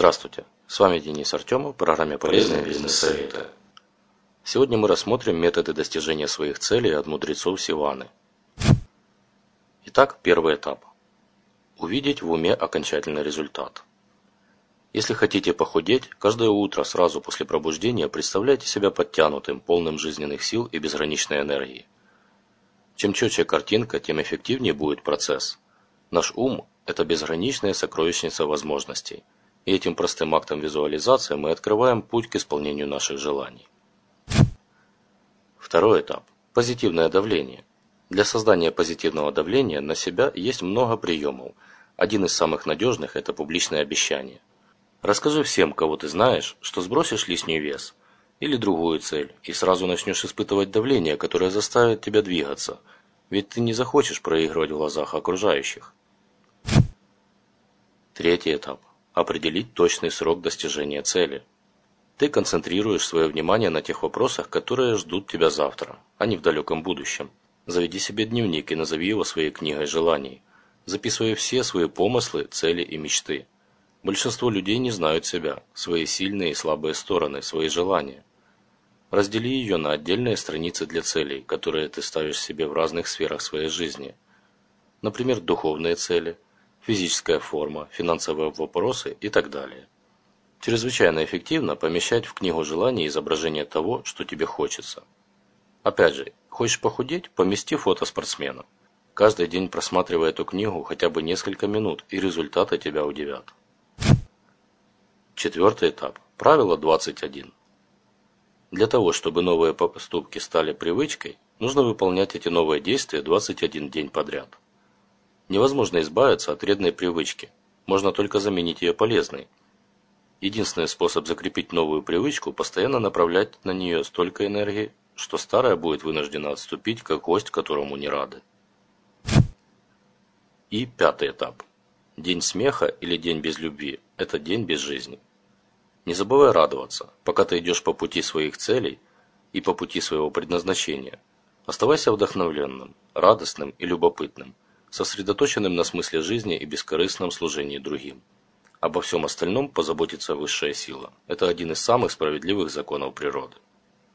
Здравствуйте, с вами Денис Артемов в программе «Полезные бизнес-советы». Сегодня мы рассмотрим методы достижения своих целей от мудрецов Сиваны. Итак, первый этап. Увидеть в уме окончательный результат. Если хотите похудеть, каждое утро сразу после пробуждения представляйте себя подтянутым, полным жизненных сил и безграничной энергии. Чем четче картинка, тем эффективнее будет процесс. Наш ум – это безграничная сокровищница возможностей – и этим простым актом визуализации мы открываем путь к исполнению наших желаний. Второй этап – позитивное давление. Для создания позитивного давления на себя есть много приемов. Один из самых надежных – это публичное обещание. Расскажи всем, кого ты знаешь, что сбросишь лишний вес или другую цель, и сразу начнешь испытывать давление, которое заставит тебя двигаться, ведь ты не захочешь проигрывать в глазах окружающих. Третий этап определить точный срок достижения цели. Ты концентрируешь свое внимание на тех вопросах, которые ждут тебя завтра, а не в далеком будущем. Заведи себе дневник и назови его своей книгой желаний. Записывай все свои помыслы, цели и мечты. Большинство людей не знают себя, свои сильные и слабые стороны, свои желания. Раздели ее на отдельные страницы для целей, которые ты ставишь себе в разных сферах своей жизни. Например, духовные цели – физическая форма, финансовые вопросы и так далее. Чрезвычайно эффективно помещать в книгу желаний изображение того, что тебе хочется. Опять же, хочешь похудеть, помести фото спортсмена. Каждый день просматривай эту книгу хотя бы несколько минут, и результаты тебя удивят. Четвертый этап. Правило 21. Для того, чтобы новые поступки стали привычкой, нужно выполнять эти новые действия 21 день подряд. Невозможно избавиться от вредной привычки, можно только заменить ее полезной. Единственный способ закрепить новую привычку – постоянно направлять на нее столько энергии, что старая будет вынуждена отступить, как гость, которому не рады. И пятый этап. День смеха или день без любви – это день без жизни. Не забывай радоваться, пока ты идешь по пути своих целей и по пути своего предназначения. Оставайся вдохновленным, радостным и любопытным – сосредоточенным на смысле жизни и бескорыстном служении другим. Обо всем остальном позаботится высшая сила. Это один из самых справедливых законов природы.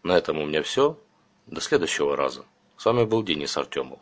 На этом у меня все. До следующего раза. С вами был Денис Артемов.